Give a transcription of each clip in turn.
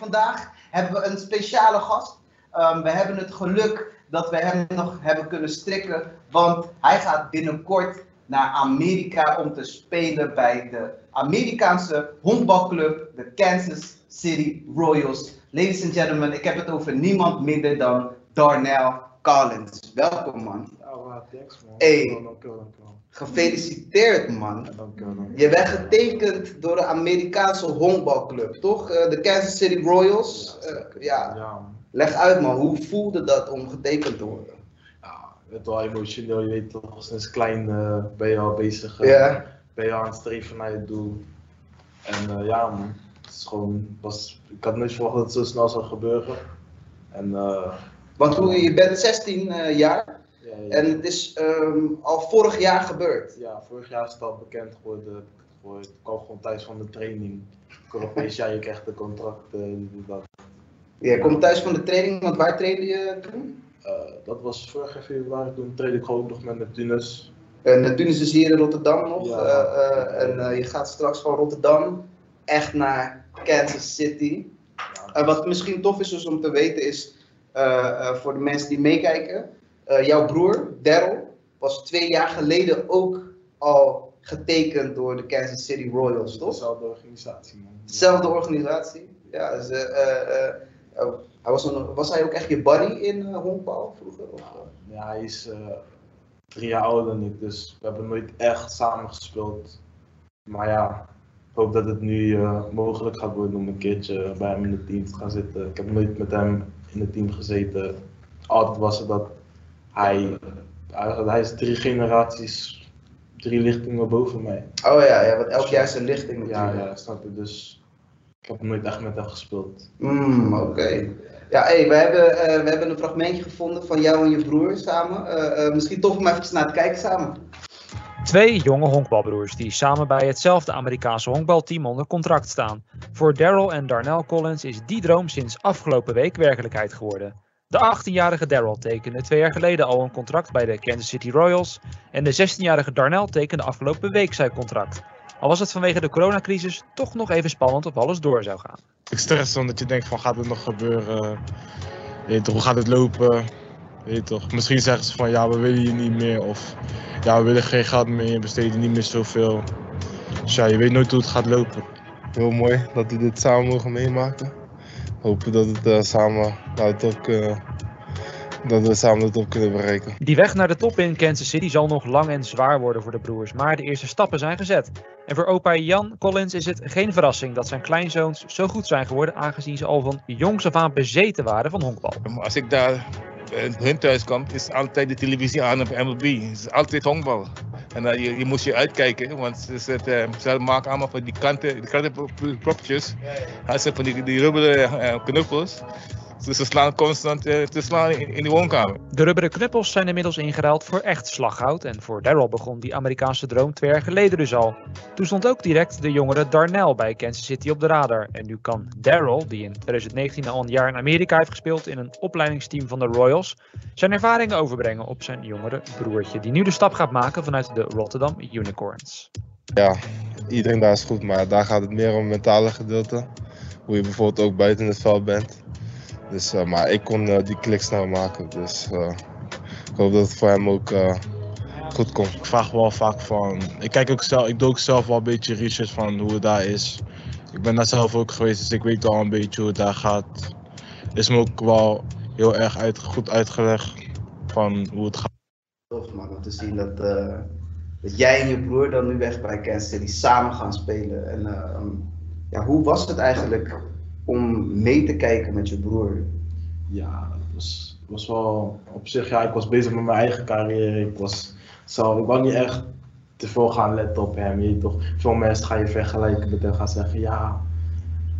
vandaag hebben we een speciale gast. Um, we hebben het geluk dat we hem nog hebben kunnen strikken, want hij gaat binnenkort naar Amerika om te spelen bij de Amerikaanse honkbalclub, de Kansas City Royals. Ladies and gentlemen, ik heb het over niemand minder dan Darnell Collins. Welkom man. Ja, thanks man. Hey. Dankjewel, dankjewel. Gefeliciteerd man. Ja, dankjewel, dankjewel. Je bent getekend door de Amerikaanse honkbalclub, toch? Eh, de Kansas City Royals. Eh, ja, Ja, man. leg uit man, hoe voelde dat om getekend te worden? ja, het wel emotioneel, je weet toch, sinds klein eh, ben je al bezig. eh, Ja. Ben je aan het streven naar je doel. En eh, ja man, het is gewoon, was, ik had nooit verwacht dat het zo snel zou gebeuren. En eh, Want hoe, je bent 16 eh, jaar ja, ja, en het is ehm, al vorig jaar gebeurd. ja, vorig jaar is het al bekend geworden. Ik kwam gewoon thuis van de training. Ik hoor opeens, ja, je krijgt een contract. eh, dat. Je komt thuis van de training, want waar trainde je toen? Eh, dat was vorig februari, toen trainde ik gewoon nog met Neptunus. En uh, Tunis is hier in Rotterdam nog. Ja. eh, eh, en eh, je gaat straks van Rotterdam echt naar Kansas City. Ja, En wat misschien tof is dus om te weten is, eh, eh, voor de mensen die meekijken, eh, jouw broer Daryl was twee jaar geleden ook al getekend door de Kansas City Royals, toch? Dezelfde organisatie, man. Dezelfde organisatie. Ja, dus, eh, eh, eh, oh, hij was, een, was hij ook echt je buddy in honkbal vroeger? Of, eh? Ja, hij is eh, drie jaar ouder dan ik, dus we hebben nooit echt samen gespeeld. Maar ja, ik hoop dat het nu eh, mogelijk gaat worden om een keertje bij hem in het team te gaan zitten. Ik heb nooit met hem in het team gezeten. Altijd was het dat hij, hij, is drie generaties, drie lichtingen boven mij. Oh ja, ja, want elk jaar is een lichting Ja, ja, snap je, dus ik heb nooit echt met hem gespeeld. Mm, oké. Ja, hey, we, hebben, eh, we hebben een fragmentje gevonden van jou en je broer samen. Eh, eh, misschien tof om even naar te kijken samen. Twee jonge honkbalbroers die samen bij hetzelfde Amerikaanse honkbalteam onder contract staan. Voor Daryl en Darnell Collins is die droom sinds afgelopen week werkelijkheid geworden. De 18-jarige Daryl tekende twee jaar geleden al een contract bij de Kansas City Royals en de 16-jarige Darnell tekende afgelopen week zijn contract. Al was het vanwege de coronacrisis toch nog even spannend of alles door zou gaan. ik stress omdat je denkt van gaat het nog gebeuren? Hoe gaat het lopen? Weet je toch, misschien zeggen ze van ja we willen je niet meer of ja we willen geen geld meer, we besteden niet meer zoveel. Dus ja, je weet nooit hoe het gaat lopen. heel mooi dat we dit samen mogen meemaken. Hopen dat, het, eh, samen, naar de top kunnen, dat we samen de top kunnen bereiken. Die weg naar de top in Kansas City zal nog lang en zwaar worden voor de broers, maar de eerste stappen zijn gezet. En voor opa Jan Collins is het geen verrassing dat zijn kleinzoons zo goed zijn geworden, aangezien ze al van jongs af aan bezeten waren van honkbal. Als ik daar in hun thuis kom, is altijd de televisie aan op MLB. Het is altijd honkbal. En dan je, je moest je uitkijken, want ze, ze, ze maken allemaal van die kanten, die kantenpropjes. Ja, ze van die, die eh, knuppels. Dus ze slaan constant eh, te slaan in, in de woonkamer. De rubberen knuppels zijn inmiddels ingeruild voor echt slaghout en voor Daryl begon die Amerikaanse droom twee jaar geleden dus al. Toen stond ook direct de jongere Darnell bij Kansas City op de radar en nu kan Daryl, die in 2019 al een jaar in Amerika heeft gespeeld in een opleidingsteam van de Royals, zijn ervaringen overbrengen op zijn jongere broertje, die nu de stap gaat maken vanuit de Rotterdam Unicorns. Ja, iedereen daar is goed, maar daar gaat het meer om het mentale gedeelte. Hoe je bijvoorbeeld ook buiten het veld bent. Dus, eh, maar ik kon eh, die klik snel maken, dus eh, ik hoop dat het voor hem ook eh, goed komt. Ik vraag wel vaak van, ik kijk ook zelf, ik doe ook zelf wel een beetje research van hoe het daar is. Ik ben daar zelf ook geweest, dus ik weet al een beetje hoe het daar gaat. Is me ook wel heel erg uit, goed uitgelegd van hoe het gaat. Tof man, om te zien dat, eh, dat jij en je broer dan nu echt bij Kansas City samen gaan spelen. En eh, ja, hoe was het eigenlijk om mee te kijken met je broer? Ja, het was, was wel op zich, ja, ik was bezig met mijn eigen carrière. Ik was zelf, ik wou niet echt te veel gaan letten op hem. Je toch, veel mensen gaan je vergelijken met hem, gaan zeggen ja,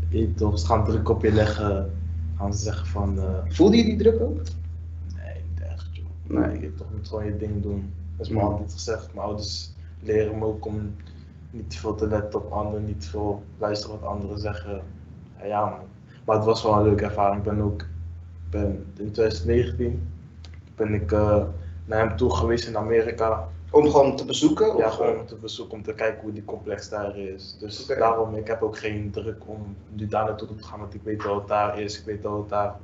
je toch, ze gaan druk op je leggen. Gaan ze zeggen van, eh, Voelde je die druk ook? nee, niet echt joh. Nee. Je toch, moet gewoon je ding doen. Dat is me altijd gezegd. Mijn ouders leren me ook om niet te veel te letten op anderen, niet te veel luisteren wat anderen zeggen. Ja, ja man. Maar het was wel een leuke ervaring. Ik ben ook ben, in 2019 ben ik eh, naar hem toe geweest in Amerika Om gewoon te bezoeken? Ja, gewoon om te bezoeken, om te kijken hoe die complex daar is. Dus Oké. daarom, ik heb ook geen druk om nu daar naartoe te gaan, want ik weet wel wat daar is, ik weet wel wat daar...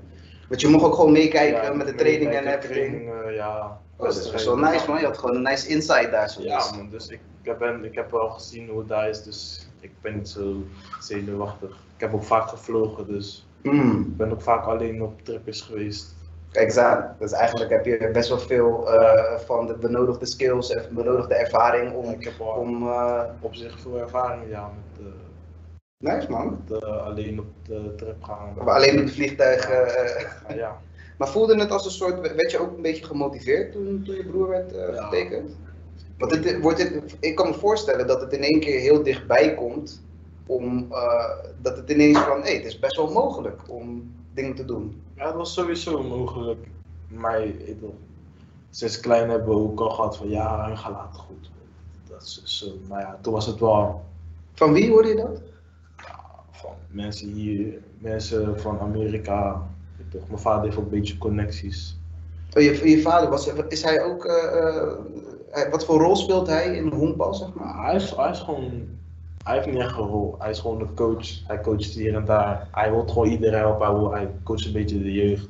Want je mocht ook gewoon meekijken Ja, met de weet en everything. trainingen, ja. Oh, dat is best wel nice man, je had gewoon een nice insight daar zo. Ja man, dus ik, ik, ben, ik heb wel gezien hoe het daar is, dus ik ben niet zo zenuwachtig. Ik heb ook vaak gevlogen, dus Mm, ik ben ook vaak alleen op tripjes geweest. aan. Dus eigenlijk heb je best wel veel eh, van de benodigde skills en benodigde ervaring om... ik heb om eh, op zich veel ervaring ja, met, eh, nice man. met alleen op de trip gaan. Alleen met vliegtuigen. eh, Ja, ja. maar voelde het als een soort, werd je ook een beetje gemotiveerd toen, toen je broer werd getekend? Want het, wordt het, ik kan me voorstellen dat het in één keer heel dichtbij komt, om, eh, dat het ineens van, hé, het is best wel mogelijk om dingen te doen. Ja, het was sowieso mogelijk. Maar ik bedoel, sinds klein hebben we ook al gehad van ja, je gaat later goed. Dat is zo. Maar ja, toen was het wel Van wie hoorde je dat? van mensen hier, mensen van Amerika. Mijn vader heeft ook een beetje connecties. Oh, je, je vader, was, is hij ook, eh, eh, hij- wat voor rol speelt hij in de honkbal, zeg maar? Hij is, hij is gewoon, hij heeft niet echt een rol. Hij is gewoon een coach. Hij coacht hier en daar. Hij wil gewoon iedereen helpen. Hij, wil, hij coacht een beetje de jeugd.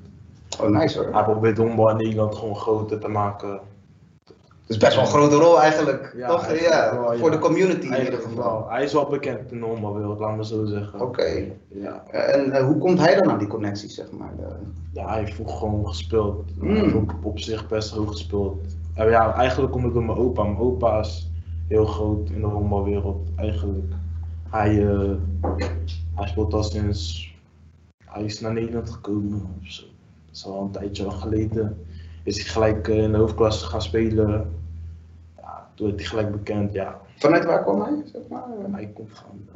Oh, nice hoor. Hij probeert honkbal in Nederland gewoon groter te maken. Dus best wel een grote rol eigenlijk, Ja, toch? eigenlijk Ja, wel, voor de community in ieder geval. Hij is wel bekend in de honkbalwereld, laat me zo zeggen. Oké. Ja. Eh, En eh, hoe komt hij dan aan die connecties, zeg maar? Eh, Ja, hij heeft gewoon gespeeld. Mm. Hij heeft ook op zich best hoog gespeeld. En ja, eigenlijk komt het door mijn opa. Mijn opa is heel groot in de honkbalwereld, eigenlijk. Hij, eh, hij speelt al sinds... Hij is naar Nederland gekomen of zo. Dat is al een tijdje al geleden. Is hij gelijk eh, in de hoofdklasse gaan spelen. Ja, toen werd hij gelijk bekend, ja. Vanuit waar kwam hij, zeg maar? Hij komt van...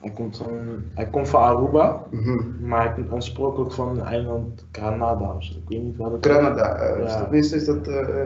hij, komt van hij komt van Aruba. Mhm. Maar ik oorspronkelijk van het eiland Granada of zo. Ik weet niet wat het Granada. eh, Ja. Is dat... eh,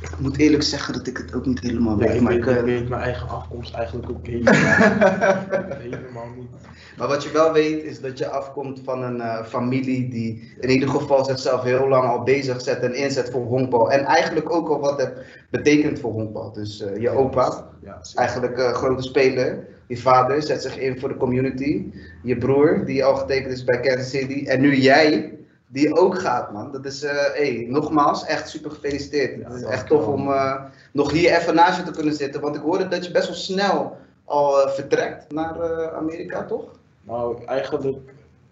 ik moet eerlijk zeggen dat ik het ook niet helemaal Ja, weet. ik, maar, weet, ik, eh, weet mijn eigen afkomst eigenlijk ook helemaal, helemaal niet. maar wat je wel weet is dat je afkomt van een familie die in ieder geval zichzelf heel lang al bezig zet en inzet voor honkbal. En eigenlijk ook al wat het betekent voor honkbal. Dus je opa, Ja, eigenlijk een grote speler. Je vader zet zich in voor de community. Je broer, die al getekend is bij Kansas City. En nu jij, die ook gaat, man. Dat is, eh hey, nogmaals, echt super gefeliciteerd. Het is echt tof om eh, nog hier even naast je te kunnen zitten. Want ik hoorde dat je best wel snel al eh, vertrekt naar Amerika, toch? Nou, eigenlijk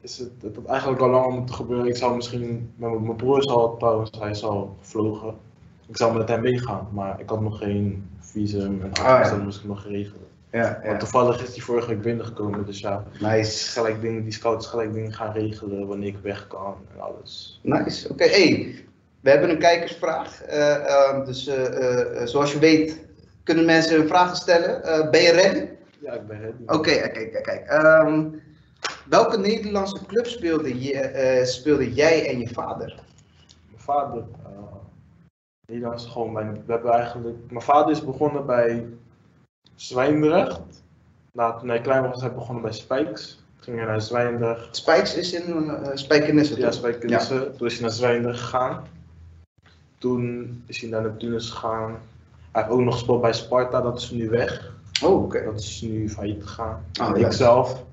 is het, het eigenlijk al lang moeten gebeuren. Ik zou misschien, met mijn mijn broer is al trouwens, hij is al gevlogen. Ik zou met hem meegaan, maar ik had nog geen visum en alles, Ah, ja. dat moest ik nog regelen. Ja, Maar toevallig is hij vorige week binnengekomen, dus ja, Nice. gelijk dingen, die scouts gelijk dingen gaan regelen wanneer ik weg kan en alles. Nice. Oké, hey, we hebben een kijkersvraag. Ehm, dus eh, eh, zoals je weet, kunnen mensen hun vragen stellen. Ben je ready? Ja, ik ben ready. Oké, kijk, kijk. Ehm, welke Nederlandse club speelde, je, speelde jij en je vader? Mijn vader, uh, Nederlands gewoon mijn, we hebben eigenlijk, mijn vader is begonnen bij Zwijndrecht. Toen hij klein was, hij begonnen bij Spijks. Ging hij naar Zwijndrecht. Spijks is in uh, Spijkenisse, Ja? Spijkenisse. Toen is hij naar Zwijndrecht gegaan. Toen is hij naar Neptunus gegaan. Hij heeft ook nog gespeeld bij Sparta, dat is nu weg. Oh, oké. Dat is nu failliet gegaan. Oh, ik zelf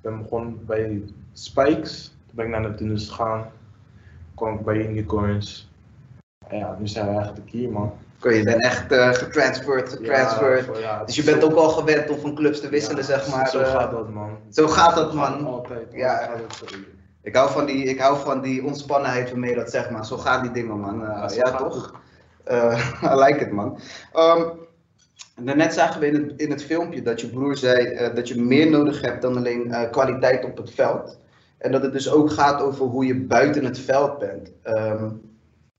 ben begonnen bij Spikes. Toen ben ik naar Neptunus gegaan. kwam ik bij Unicorns. En ja, nu zijn we eigenlijk hier, man. Je bent echt eh getransferd, getransferd. Ja, ja, dus je bent ook al gewend om van clubs te wisselen, zeg maar. Zo eh. gaat dat, man. zo gaat dat, man. Altijd. Ja. Ik hou van die, ik hou van die ontspannenheid waarmee dat zegt, maar zo gaan die dingen, man. Eh, Ja, toch? I like it, man. Ehm, daarnet zagen we in het, in het filmpje dat je broer zei dat je meer nodig hebt dan alleen kwaliteit op het veld. En dat het dus ook gaat over hoe je buiten het veld bent. Ehm,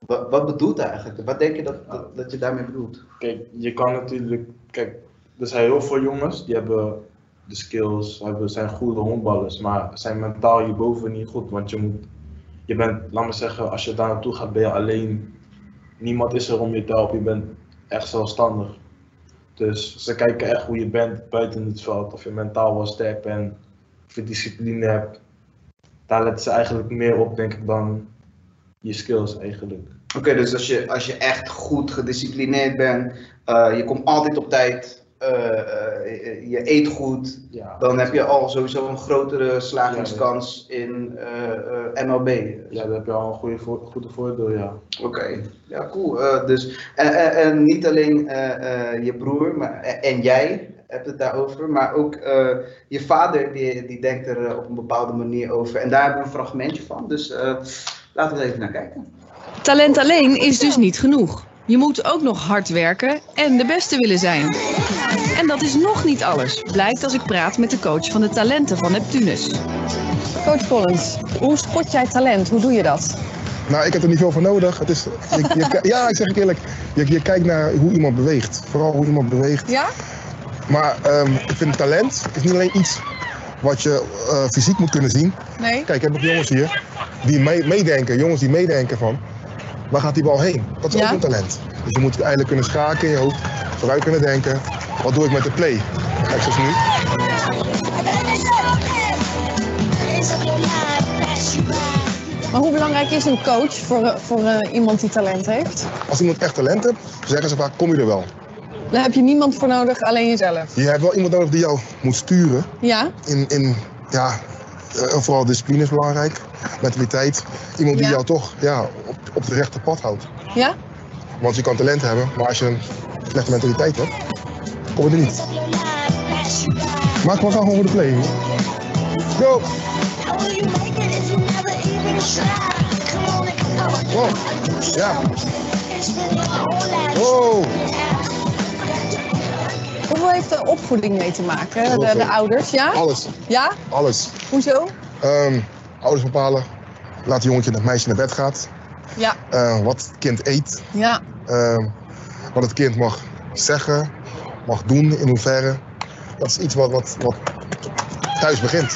wat, wat bedoelt eigenlijk? Wat denk je dat, dat, dat je daarmee bedoelt? Kijk, je kan natuurlijk. Kijk, er zijn heel veel jongens die hebben de skills, hebben, zijn goede honkballers, maar zijn mentaal hierboven niet goed. Want je moet. Je bent, laat me zeggen, als je daar naartoe gaat, ben je alleen. Niemand is er om je te helpen, je bent echt zelfstandig. Dus ze kijken echt hoe je bent buiten het veld, of je mentaal wel sterk bent, of je discipline hebt. Daar letten ze eigenlijk meer op, denk ik, dan je skills eigenlijk. Oké, dus als je, als je echt goed gedisciplineerd bent, eh, je komt altijd op tijd, eh, eh, je eet goed, Ja, dan heb je al sowieso een grotere slagingskans in eh, eh, MLB. ja daar heb je al een goede, voor, goede voordeel, ja. Oké, ja cool. Dus, en, en, niet alleen je broer maar, en jij hebt het daarover, maar ook je vader die, die denkt er op een bepaalde manier over. En daar hebben we een fragmentje van, dus laten we er even naar kijken. Talent alleen is dus niet genoeg. Je moet ook nog hard werken en de beste willen zijn. En dat is nog niet alles, blijkt als ik praat met de coach van de talenten van Neptunus. Coach Collins, hoe spot jij talent? Hoe doe je dat? Nou, ik heb er niet veel voor nodig. Het is, je, je, ja, ik zeg het eerlijk. Je, je kijkt naar hoe iemand beweegt. Vooral hoe iemand beweegt. Ja? Maar ehm, ik vind talent is niet alleen iets wat je eh, fysiek moet kunnen zien. Nee? Kijk, ik heb ook jongens hier die mee- meedenken. Jongens die meedenken van, waar gaat die bal heen? Dat is Ja. ook een talent. Dus je moet eigenlijk kunnen schaken in je hoofd. Vooruit kunnen denken. Wat doe ik met de play? Kijk, zoals nu. Maar hoe belangrijk is een coach voor, eh, voor eh, iemand die talent heeft? Als iemand echt talent heeft, zeggen ze vaak, kom je er wel. Daar heb je niemand voor nodig, alleen jezelf. Je hebt wel iemand nodig die jou moet sturen. Ja? in, in ja, eh, vooral discipline is belangrijk, mentaliteit. Iemand die Ja. jou toch ja, op, op het rechte pad houdt. Ja? Want je kan talent hebben, maar als je een slechte mentaliteit hebt, kom je er niet. Maar gewoon voor de play. hoor. Go! Wow. Ja. Wow. Hoeveel heeft de opvoeding mee te maken? De, ouders, ja? Alles, Ja? alles. Hoezo? Ehm, ouders bepalen, laat het jongetje en het meisje naar bed gaat. Ja. Eh, wat het kind eet, Ja. Ehm, wat het kind mag zeggen, mag doen, in hoeverre. Dat is iets wat, wat, wat thuis begint,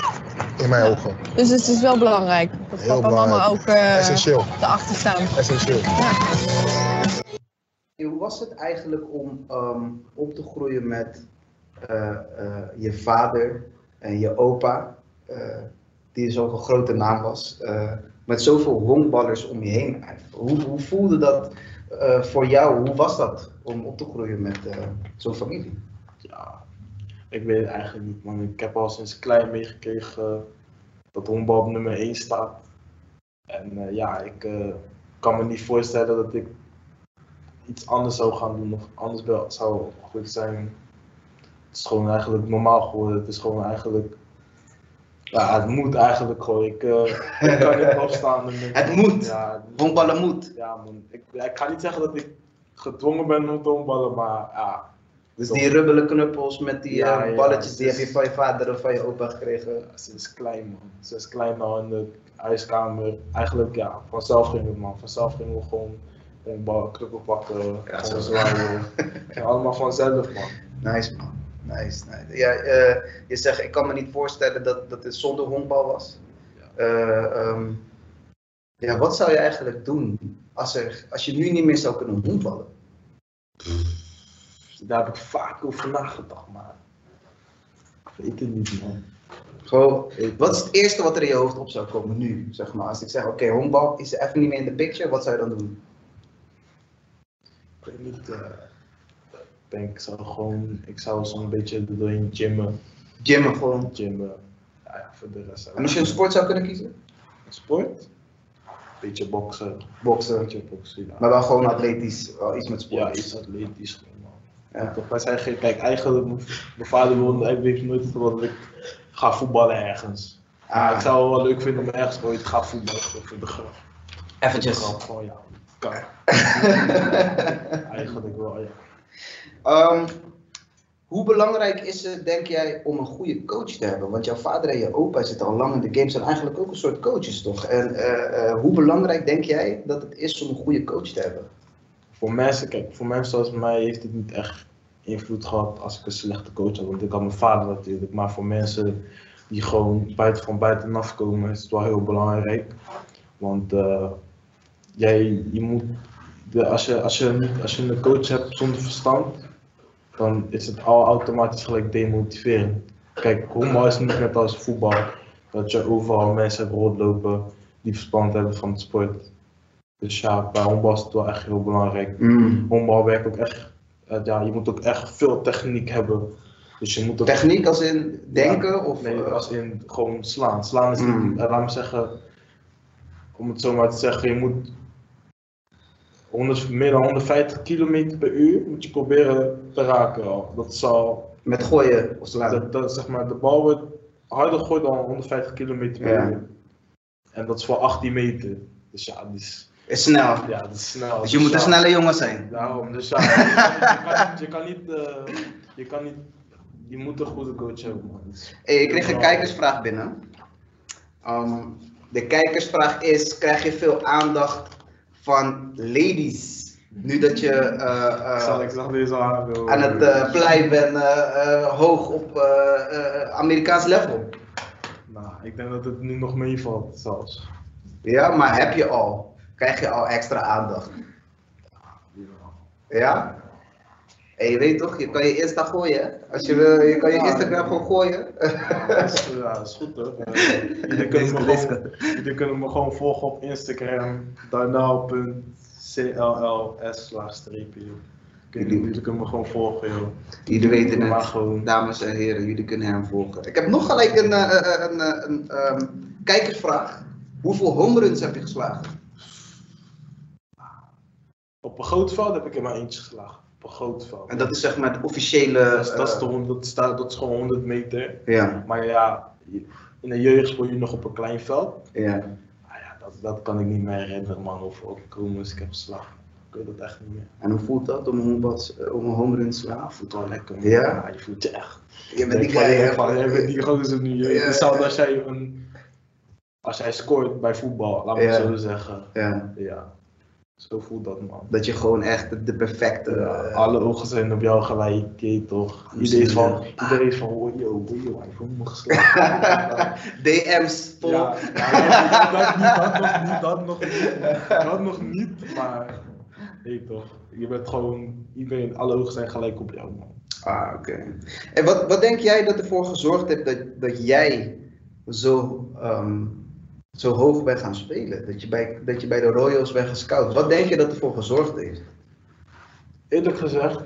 in mijn ogen. Dus het is wel belangrijk dat Heel papa en mama ook eh Essentieel, erachter staan. essentieel. Hoe was het eigenlijk om ehm, op te groeien met eh, eh, je vader en je opa, eh, die zo'n grote naam was, met zoveel honkballers om je heen? Hoe, hoe voelde dat voor jou? Hoe was dat om op te groeien met zo'n familie? Ja, ik weet het eigenlijk niet, man. Ik heb al sinds klein meegekregen dat honkbal nummer 1 staat. En ja, ik kan me niet voorstellen dat ik iets anders zou gaan doen of anders wel zou goed zijn. Het is gewoon eigenlijk normaal geworden. Het is gewoon eigenlijk. Ja, het moet eigenlijk gewoon. Ik, eh, ik kan niet opstaan. Het moet. Ja, Honkballen moet. ja man. Ik, ik ga niet zeggen dat ik gedwongen ben om te honkballen, maar ja. Dus die rubbele knuppels met die Ja, eh, ja, balletjes, die heb je van je vader of van je opa gekregen. Ja, sinds klein man. Sinds klein al in de huiskamer. Eigenlijk ja, vanzelf ging het man. Vanzelf gingen we gewoon een bal, knuppel pakken. Ja, gewoon zo. zwaaien. Ging allemaal vanzelf man. Nice man. Nice, nice. Ja, eh, je zegt, ik kan me niet voorstellen dat, dat het zonder honkbal was. Eh, ehm, ja, wat zou je eigenlijk doen als, er, als je nu niet meer zou kunnen honkballen? Daar heb ik vaak over nagedacht, maar ik weet het niet man. Gewoon, wat is het eerste wat er in je hoofd op zou komen nu? Zeg maar, als ik zeg, oké, honkbal is er even niet meer in de picture, wat zou je dan doen? Ik weet niet. ik denk, ik zou gewoon, ik zou zo'n beetje er doorheen gymmen. Gymmen gewoon. Gymmen. Ja, ja, voor de rest. En als je een sport zou kunnen kiezen? Sport? Beetje boksen. Boksen. Beetje boksen, ja. Maar wel gewoon atletisch, wel iets met sport. Ja, iets atletisch gewoon, man. Ja. Toch, wij zijn geen, kijk, eigenlijk, mijn mijn vader wilde, weet nooit dat ik ga voetballen ergens. Maar ik Ah, zou het wel leuk vinden om ergens ooit te gaan voetballen, voor de grap. eventjes. Gewoon, ja, kan. Eigenlijk wel, ja. Ehm, hoe belangrijk is het, denk jij, om een goede coach te hebben? Want jouw vader en je opa zitten al lang in de game, zijn eigenlijk ook een soort coaches, toch? En eh, eh, hoe belangrijk denk jij dat het is om een goede coach te hebben? Voor mensen, kijk, voor mensen zoals mij heeft het niet echt invloed gehad als ik een slechte coach had. Want ik had mijn vader natuurlijk. Maar voor mensen die gewoon buiten, van buitenaf komen is het wel heel belangrijk. Want eh, jij, je moet, de, als, je, als, je, niet- als je een coach hebt zonder verstand, dan is het al automatisch gelijk demotiverend. Kijk, honkbal is niet net als voetbal. Dat je overal mensen hebt rondlopen die verstand hebben van het sport. Dus ja, bij honkbal is het wel echt heel belangrijk. Mm. Honkbal werkt ook echt, eh, ja, je moet ook echt veel techniek hebben. Dus je moet ook, Techniek als in denken of... Nee, eh, als in gewoon slaan. Slaan is Mm. niet, eh, laat me zeggen, om het zo maar te zeggen, je moet 100, meer dan 150 km per uur moet je proberen te raken al. Dat zal, Met gooien of slaan. dat, dat, zeg maar, de bal wordt harder gegooid dan 150 km per Ja. uur. En dat is voor 18 meter. Dus ja, die is, Is snel. ja, dat is snel. Dus je moet een ja, snelle jongen zijn. Daarom, dus ja, je kan niet, je kan niet, eh, je kan niet, je moet een goede coach hebben man. Dus- Hey, ik kreeg een kijkersvraag binnen. Ehm, de kijkersvraag is: krijg je veel aandacht van ladies? Nu dat je eh, eh, Ik zal, ik zag deze aan. het eh plein bent, hoog op Amerikaans level. Nou, ik denk dat het nu nog meevalt zelfs. Ja, maar heb je al? Krijg je al extra aandacht? Ja? En je weet toch, je kan je Insta gooien. hè? Als je wil, je kan je Ja. Instagram gewoon gooien. Ja, dat is, ja, dat is goed hoor. Jullie kunnen, me gewoon, jullie kunnen me gewoon volgen op Instagram, streepje. Jullie, jullie kunnen me gewoon volgen joh. Jullie weten het, gewoon, dames en heren, jullie kunnen hem volgen. Ik heb nog gelijk een, eh, eh, een, eh, een, ehm, kijkersvraag. Hoeveel home runs heb je geslagen? op een groot veld heb ik er maar eentje geslagen. En dat is zeg maar het officiële. dat, is, dat, is eh, de dat, staat, dat is gewoon 100 meter. ja, Maar ja, in de jeugd speel je nog op een klein veld. ja. Nou ja, dat, dat kan ik niet meer herinneren man, hoeveel overkomens ik heb geslagen. Ik weet dat echt niet meer. En hoe voelt dat om een bats- eh, om een home run te slaan? Ja, voelt wel lekker. man. Ja? je voelt je echt. Je bent die van, guy, je bent die gozer nu. Ja, hetzelfde ja. als jij een, als jij scoort bij voetbal, laat me Ja. het zo zeggen. Ja, Ja, zo voelt dat man. dat je gewoon echt de, perfecte. Ja, eh, alle ogen zijn op jou gelijk, toch? Iedereen is van, iedereen is van, oh yo, yo, hij heeft me geslagen. DM's vol. Ja, ja, dat, dat, dat, nog niet, dat nog niet, dat nog niet, maar nee toch, je bent gewoon, iedereen, alle ogen zijn gelijk op jou man. Ah, oké. En wat, wat denk jij dat ervoor gezorgd heeft dat, dat jij zo, ehm, zo hoog bent gaan spelen? Dat je, bij, dat je bij de Royals bent gescout. Wat denk je dat ervoor gezorgd heeft? Eerlijk gezegd,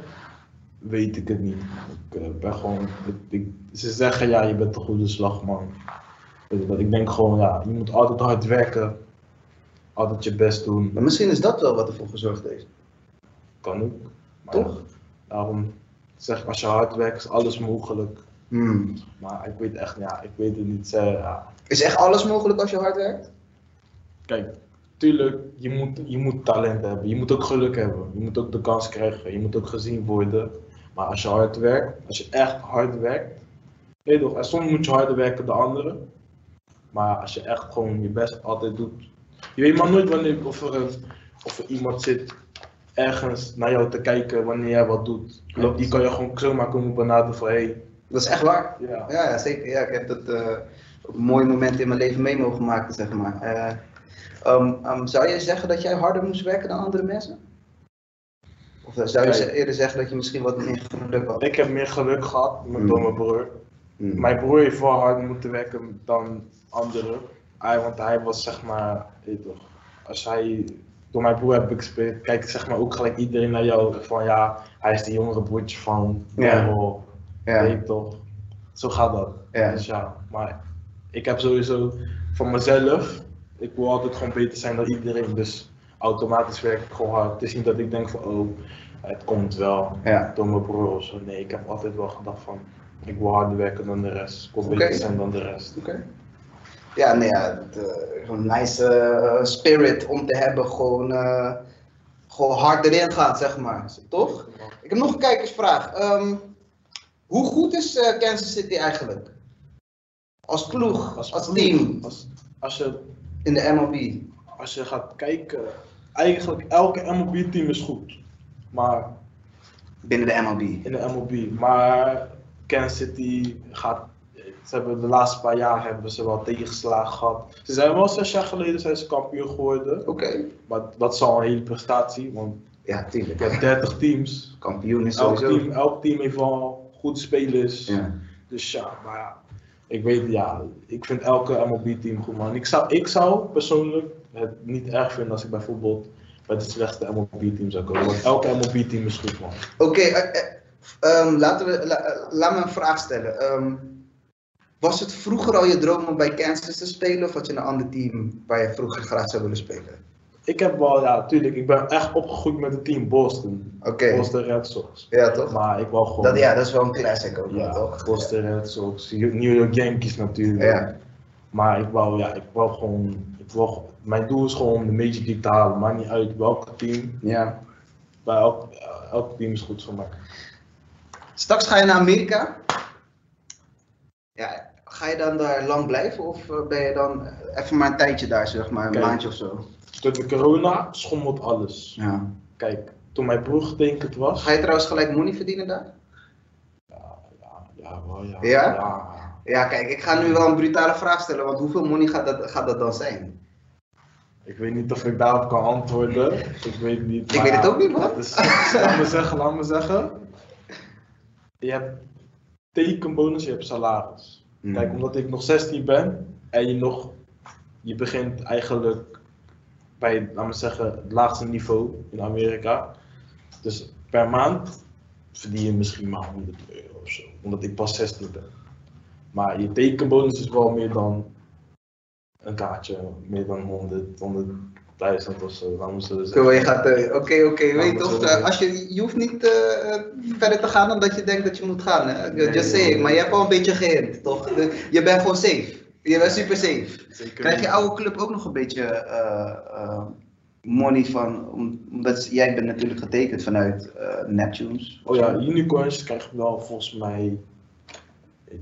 weet ik het niet. Ik eh, ben gewoon, ik, ze zeggen ja, je bent een goede slagman. Ik denk gewoon ja, je moet altijd hard werken, altijd je best doen, Maar misschien is dat wel wat ervoor gezorgd heeft. kan ook. Maar Toch? Daarom zeg ik, als je hard werkt is alles mogelijk. Hmm. Maar ik weet echt, ja, ik weet het niet. eh. Is echt alles mogelijk als je hard werkt? Kijk, tuurlijk, je moet, je moet talent hebben. Je moet ook geluk hebben. Je moet ook de kans krijgen. Je moet ook gezien worden. Maar als je hard werkt, als je echt hard werkt, weet toch, en soms moet je harder werken dan anderen. Maar als je echt gewoon je best altijd doet. Je weet maar nooit wanneer of er, een- of er iemand zit ergens naar jou te kijken wanneer jij wat doet. Die kan je gewoon zomaar komen benaderen van hé, hey, Dat is echt waar. ja. Ja, zeker. Ja, ik heb dat eh, op een mooi moment in mijn leven mee mogen maken, zeg maar. Eh, ehm, ehm, zou je zeggen dat jij harder moest werken dan andere mensen? Of zou je Kijk. eerder zeggen dat je misschien wat meer geluk had? Ik heb meer geluk gehad met Mm. door mijn broer. Hmm. Mijn broer heeft wel hard moeten werken dan anderen. Hij, want hij was zeg maar, toch, als hij, door mijn broer heb ik gespeeld, kijkt zeg maar ook gelijk iedereen naar jou van ja, hij is de jongere broertje van Ja. Ja. toch. Zo gaat dat. Ja. Dus ja, maar ik heb sowieso van mezelf, ik wil altijd gewoon beter zijn dan iedereen, dus automatisch werk ik gewoon hard. Het is niet dat ik denk van oh, het komt wel Ja. door mijn broer of zo. Nee, ik heb altijd wel gedacht van, ik wil harder werken dan de rest. Ik wil beter zijn dan de rest. Oké. Ja, nee, ja, het, eh, zo'n nice eh, spirit om te hebben, gewoon, eh, gewoon hard erin gaan, zeg maar. Toch? Ik heb nog een kijkersvraag. Ehm, hoe goed is eh, Kansas City eigenlijk? Als ploeg, als, team Als, als, je, in de MLB. als je gaat kijken, eigenlijk elke MLB-team is goed. Maar Binnen de MLB. in de MLB. Maar Kansas City gaat. Ze hebben de laatste paar jaar hebben ze wel tegenslagen gehad. Ze zijn wel zes jaar geleden zijn ze kampioen geworden. Oké. Maar dat is al een hele prestatie. Want Ja, tuurlijk. je hebt 30 teams. Kampioen is Elk sowieso. team, elk team heeft goede spelers. Ja. Dus ja, maar ja, Ik weet, ja, ik vind elke MLB-team goed, man. Ik zou, ik zou persoonlijk het niet erg vinden als ik bijvoorbeeld bij het slechtste MLB-team zou komen. Want elke MLB-team is goed, man. Oké, eh, eh, ehm, laten we, la- eh, laat me een vraag stellen. Ehm, was het vroeger al je droom om bij Kansas te spelen of had je een ander team waar je vroeger graag zou willen spelen? Ik heb wel, ja, tuurlijk, ik ben echt opgegroeid met het team Boston. Oké. Boston Red Sox. Ja, toch? Maar ik wou gewoon... Dat, ja, dat is wel een classic ook, Ja, toch? Boston Red Sox, New York Yankees natuurlijk. Ja. Maar ik wou, ja, ik wou gewoon, ik wou, mijn doel is gewoon om de Major League te halen. Maakt niet uit welk team. Ja. Bij elk, elk team is goed voor mij. Straks ga je naar Amerika. Ja, ga je dan daar lang blijven of eh, ben je dan even maar een tijdje daar, zeg maar, een maandje of zo? Door de corona schommelt alles. Ja. Kijk, toen mijn broer getekend was. Ga je trouwens gelijk money verdienen daar? Ja, wel ja. Ja? ja. Ja, kijk, ik ga nu wel een brutale vraag stellen, want hoeveel money gaat dat, gaat dat dan zijn? Ik weet niet of ik daarop kan antwoorden. Ik weet niet. Ik weet het ja, ook niet, man. Dus, laat me zeggen, laat me zeggen. Je hebt tekenbonus, je hebt salaris. Hmm. Kijk, omdat ik nog 16 ben en je nog, je begint eigenlijk bij, laat me zeggen, het laagste niveau in Amerika. Dus per maand verdien je misschien maar 100 euro of zo, omdat ik pas 16 ben. Maar je tekenbonus is wel meer dan een kaartje, meer dan 100, 100.000 of zo, laten we zo je gaat, eh, oké, oké, weet toch, als je, je hoeft niet eh, verder te gaan dan dat je denkt dat je moet gaan, hè? Just nee, maar je hebt al een beetje gehint, toch? Je bent gewoon safe. Je bent super safe. Zeker Krijg je oude club ook nog een beetje eh, eh, money van, om- omdat jij bent natuurlijk getekend vanuit eh, Neptunes? Oh ja, unicorns krijg ik wel volgens mij.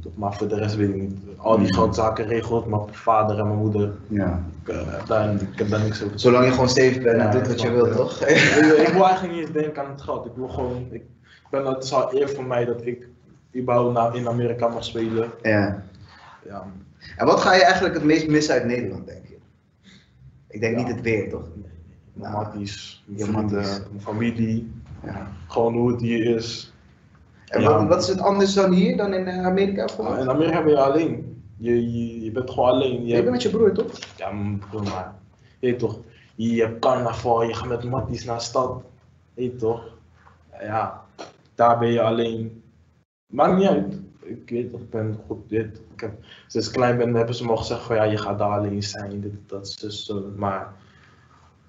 toch, Maar voor de rest weet ik niet. Al die Hmm. geldzaken regelt mijn vader en mijn moeder. Ja. Ik, daar, ik heb daar niks over Zolang je gewoon safe bent en Ja, doet wat je ik wilt, toch? ik, ik wil eigenlijk niet eens denken aan het geld. Ik wil gewoon. Ik ben, het is al eer voor mij dat ik überhaupt in Amerika mag spelen. Ja. Ja, En wat ga je eigenlijk het meest missen uit Nederland, denk je? Ik denk Ja. niet het weer, toch? mijn Nou, matties, mijn je vrienden, matties. mijn familie. Ja. Gewoon hoe het hier is. En Ja. wat, wat is het anders dan hier, dan in eh, Amerika? Bijvoorbeeld? in Amerika ben je alleen. Je, je, je bent gewoon alleen. Je Je bent met je broer, toch? Ja, mijn broer, maar. Je toch, je hebt carnaval, je gaat met matties naar de stad. Je toch? Ja, daar ben je alleen. Maakt niet uit. Ik weet toch, ik ben goed. Dit. Ik heb, sinds klein ben hebben ze me al gezegd van ja, je gaat daar alleen zijn, dit, dat, zus, zo. Maar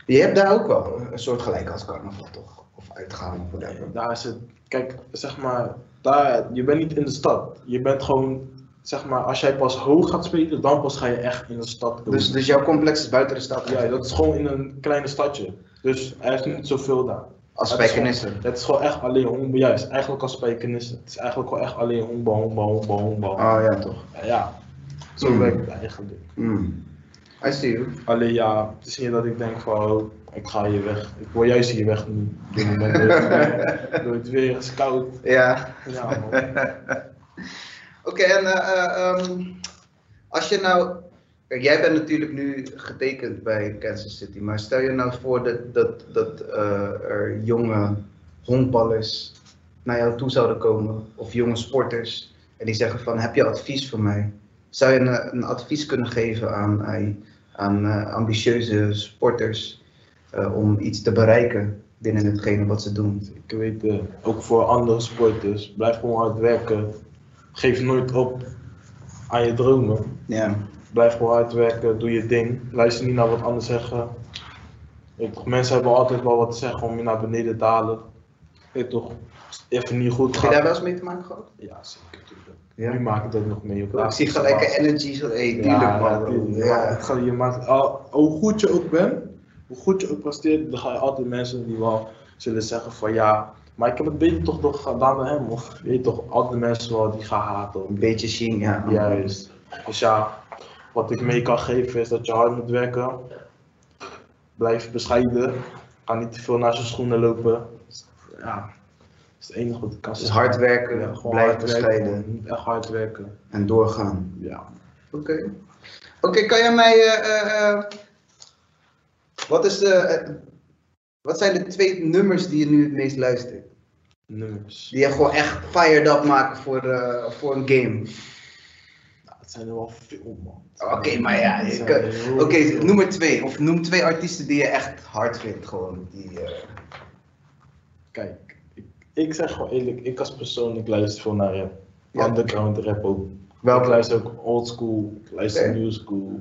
Je hebt daar ook wel een soort gelijk als carnaval, toch? Of uitgaan of whatever. daar is het, kijk, zeg maar, daar, je bent niet in de stad. Je bent gewoon, zeg maar, als jij pas hoog gaat spelen, dan pas ga je echt in de stad komen. Dus, dus jouw complex is buiten de stad? Ja, dat is gewoon in een kleine stadje. Dus er is niet zoveel daar. Als Het is Spijkenisse. gewoon- Het is gewoon echt alleen honkbal. Juist, eigenlijk als Spijkenisse. Het is eigenlijk gewoon echt alleen honkbal, honkbal, honkbal, honkbal. Oh ja, toch? Ja, zo Hmm. werkt het eigenlijk. Hmm. I see you. Alleen ja, het is niet dat ik denk van, oh, ik ga hier weg. Ik wil juist hier weg nu. Door het weer. Is koud. Ja. Oké, en eh, eh, ehm, als je nou. Jij bent natuurlijk nu getekend bij Kansas City, maar stel je nou voor dat, dat, dat eh, er jonge honkballers naar jou toe zouden komen, of jonge sporters, en die zeggen van, heb je advies voor mij? Zou je een, een advies kunnen geven aan, aan, eh, ambitieuze sporters eh, om iets te bereiken binnen hetgene wat ze doen? Ik weet, ook voor andere sporters, blijf gewoon hard werken. Geef nooit op aan je dromen. Ja. Blijf gewoon hard werken, doe je ding. Luister niet naar wat anderen zeggen. Weet toch, mensen hebben altijd wel wat te zeggen om je naar beneden te halen. Weet toch, even niet goed Heb je daar wel eens mee te maken gehad? Ja, zeker. Ja. Nu maak ik dat nog mee op Ik zie gelijk een energy, zo, hey, tuurlijk ja, man. ja, tuurlijk. Ja. Maar het gaat- je maakt, al, hoe goed je ook bent, hoe goed je ook presteert, dan ga je altijd mensen die wel zullen zeggen van ja, maar ik heb het beter toch nog gedaan dan hem. Of je weet toch, altijd mensen wel die gaan haten. Een beetje zien, ja. Juist. Dus ja, wat ik mee kan geven is dat je hard moet werken. Blijf bescheiden. Ga niet te veel naar zijn schoenen lopen. Ja, dat is het enige wat ik kan Dus zeggen. hard werken, Ja, gewoon blijf hard bescheiden. echt hard werken. En doorgaan. Ja. Oké. Oké, kan jij mij. eh, eh, eh, wat, is de, wat zijn de twee nummers die je nu het meest luistert? Nummers. Die je gewoon echt fired up maken voor, voor een game. Het zijn er wel veel, man. Oké, maar ja, heel Oké, veel. noem er twee. Of noem twee artiesten die je echt hard vindt, gewoon. Die, eh, Kijk, ik, ik zeg gewoon eerlijk, ik als persoon, ik luister veel naar rap. Ja. Underground rap ook. Welke? Ik luister ook old school, ik luister new school,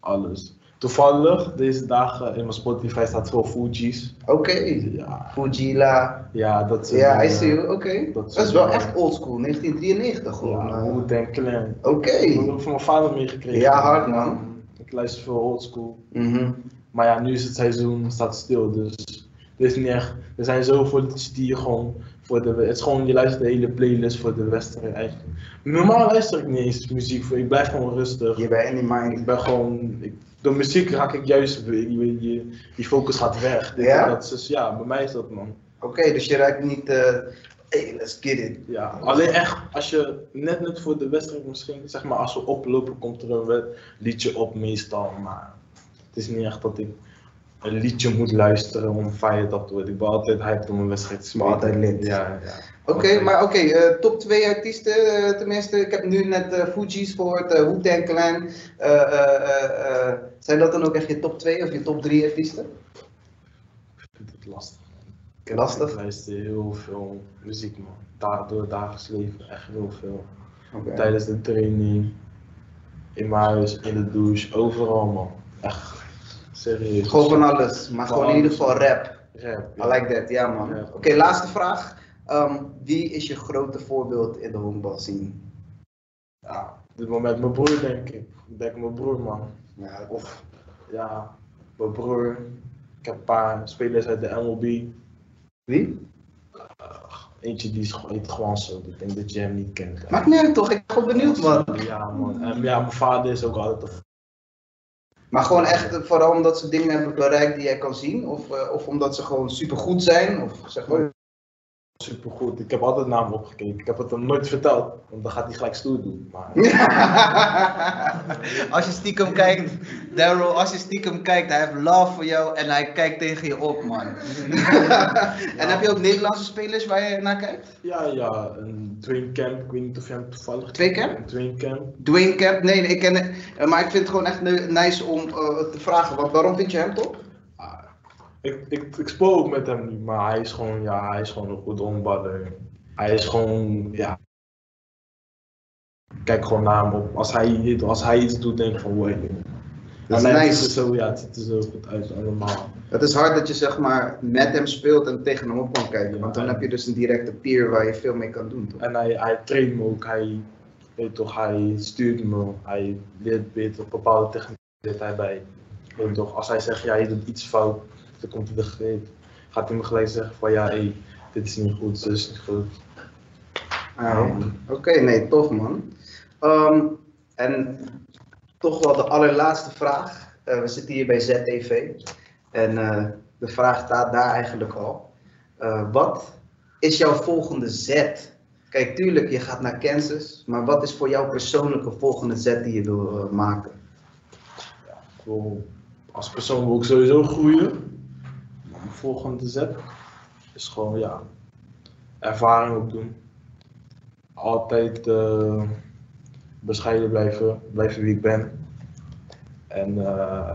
alles. Toevallig, deze dagen in mijn Spotify staat veel Fuji's. Oké. Ja, Fujila. ja dat Ja, I see you. Oké. dat Dat is wel dingen. echt oldschool, 1993 gewoon. Ja, eh. Wu-Tang Clan. Oké. Ik heb van mijn vader meegekregen. Ja, hard, man. Ik luister veel old school. Mhm. Maar ja, nu is het seizoen, staat stil, dus het is niet echt. Er zijn zoveel liedjes die je gewoon voor de. Het is gewoon, je luistert de hele playlist voor de wedstrijd eigenlijk. Normaal luister ik niet eens muziek voor, ik blijf gewoon rustig. Je bent in die mind. Ik ben gewoon. Ik, door muziek raak ik juist weet je, die focus gaat weg. Ja? Dat is, ja, bij mij is dat man. Oké, dus je ruikt niet. eh hey, let's get it. Ja, alleen echt als je net net voor de wedstrijd misschien, zeg maar als we oplopen, komt er een liedje op meestal. Maar het is niet echt dat ik een liedje moet luisteren om fired up te worden. Ik ben altijd hyped om een wedstrijd te spelen. altijd lit. Ja, ja. Oké, maar oké, eh, top 2 artiesten eh, tenminste. Ik heb nu net eh Fuji's gehoord, eh Wu-Tang Clan. Zijn dat dan ook echt je top 2 of je top 3 artiesten? Ik vind het lastig. Lastig? Ik luister heel veel muziek man. Da door het dagelijks leven, echt heel veel. Tijdens de training, in mijn huis, in de douche, overal man. Echt, serieus. Gewoon van alles, maar gewoon in ieder geval rap. Rap, I like that, ja man. Oké, laatste vraag. Ehm, wie is je grote voorbeeld in de honkbalscene? Ja, op dit moment mijn broer denk ik. Ik denk mijn broer man. Ja, Of ja, mijn broer. Ik heb een paar spelers uit de MLB. wie? Eentje die is, gewoon- heet zo. Ik denk dat je hem niet kent. Maakt niet uit toch, ik ben gewoon benieuwd man. Ja man. En ja, mijn vader is ook altijd een Maar gewoon echt eh, vooral omdat ze dingen hebben bereikt die jij kan zien? Of, eh, of omdat ze gewoon supergoed zijn? Of zeg maar... supergoed. Ik heb altijd naar hem opgekeken. Ik heb het hem nooit verteld, want dan gaat hij gelijk stoer doen. Maar als je stiekem kijkt, Daryl, als je stiekem kijkt, hij heeft love voor jou en hij kijkt tegen je op, man. en heb je ook Nederlandse spelers waar je naar kijkt? ja, ja, een Dwayne Camp. Ik weet niet of je hem toevallig kent. Camp? Dwayne Camp. Dwayne Camp? Nee, nee, ik ken eh, Maar ik vind het gewoon echt nice om eh, te vragen. Want waarom vind je hem top? Ik, ik, ik speel ook met hem nu, maar hij is gewoon, ja, hij is gewoon een goed onballer. Hij is gewoon, ja. Kijk gewoon naar hem op. Als hij, als hij iets doet, denk ik van, wow. Dat is nice. er zo, ja, het ziet er zo goed uit allemaal. Het is hard dat je zeg maar met hem speelt en tegen hem op kan kijken. Want dan heb je dus een directe peer waar je veel mee kan doen. Toch? En hij, hij traint me ook, hij, weet toch, hij stuurt me, hij leert beter bepaalde technieken leert hij bij. Weet toch, als hij zegt, ja, je doet iets fout, dan komt hij de greep. Gaat hij me gelijk zeggen van, ja, dit is niet goed, dit is niet goed. Ah, Oké, nee, tof man. Ehm, en toch wel de allerlaatste vraag. Eh, we zitten hier bij ZTV. En eh, de vraag staat daar eigenlijk al. Eh, wat is jouw volgende zet? Kijk, tuurlijk, je gaat naar Kansas. Maar wat is voor jou persoonlijke volgende zet die je wil maken? Als persoon wil ik sowieso groeien. Volgende zet is gewoon, ja, ervaring opdoen. Altijd eh, bescheiden blijven, blijven wie ik ben. En eh,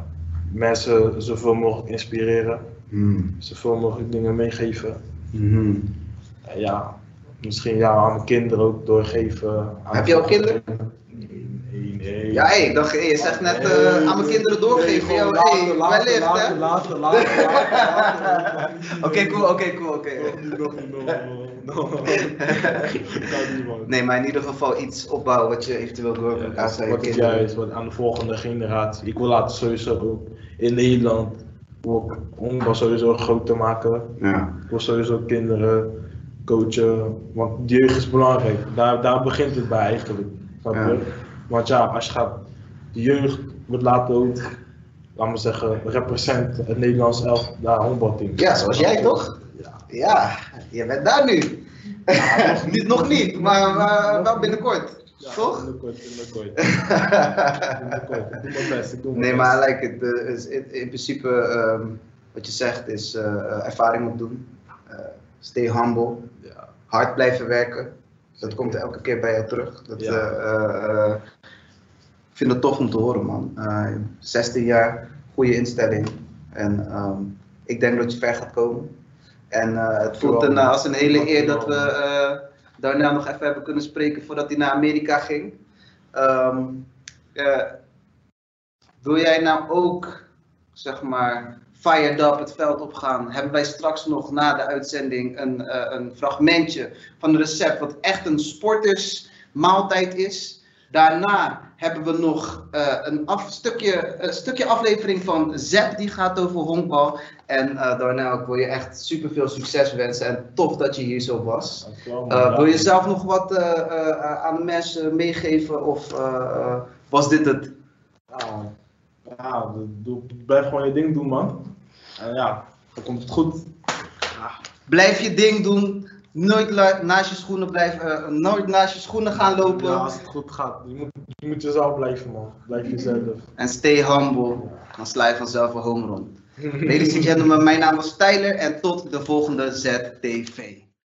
mensen zoveel mogelijk inspireren. Zoveel mogelijk dingen meegeven. En ja, misschien ja, aan mijn kinderen ook doorgeven. aan Heb je al kinderen? Ja, hé, ik dacht, hé, je zegt net eh, aan mijn kinderen doorgeven. Yo, hey, later, wellicht, later, hè? later, later, later, later. Oké, cool, oké, cool, oké. Nee, maar in ieder geval iets opbouwen wat je eventueel door Ja, elkaar zijn wat kinderen. juist, wat aan de volgende generatie. Ik wil later sowieso ook in Nederland ik honkbal sowieso groter maken. Ja. Ik wil sowieso kinderen coachen, want jeugd is belangrijk. Daar, daar begint het bij eigenlijk. Snap je? Want ja, als je gaat, de jeugd wordt later ook, laten we zeggen, represent het Nederlands elf daar honkbalteam. Ja, zoals jij toch? Ja. Ja, je bent daar nu. niet, nog niet, maar maar wel binnenkort. Ja, Toch? Binnenkort, binnenkort. binnenkort. Ik doe mijn best, ik doe mijn nee, best. maar like it. Eh, is- in, in principe, ehm, wat je zegt, is eh, eh, ervaring opdoen. Eh, stay humble. Ja. Hard blijven werken. Dat komt elke keer bij jou terug. Dat, Ja. eh, eh, eh, vind het tof om te horen, man. Eh 16 jaar, goede instelling. En ehm, ik denk dat je ver gaat komen. En eh, het voelt een, als een hele eer dat we eh daarna nog even hebben kunnen spreken voordat hij naar Amerika ging. Ehm, eh, wil jij nou ook, zeg maar, fired up het veld opgaan? Hebben wij straks nog na de uitzending een, eh, een fragmentje van een recept wat echt een sportersmaaltijd is? Daarna hebben we nog eh, een af, stukje, een stukje aflevering van Zep die gaat over honkbal. En eh Darnell, ik wil je echt super veel succes wensen en tof dat je hier zo was. Eh, wil je zelf nog wat aan de mensen meegeven of was dit het? Ja, ja doe, blijf gewoon je ding doen, man. En ja, dan komt het goed. Blijf je ding doen, nooit naast je schoenen blijven, eh, nooit naast je schoenen gaan lopen. Ja, als het goed gaat. Je moet, je moet jezelf blijven, man. Blijf jezelf. En stay humble, dan sla je vanzelf een home run. Ladies and gentlemen, mijn naam was Tyler en tot de volgende ZTV.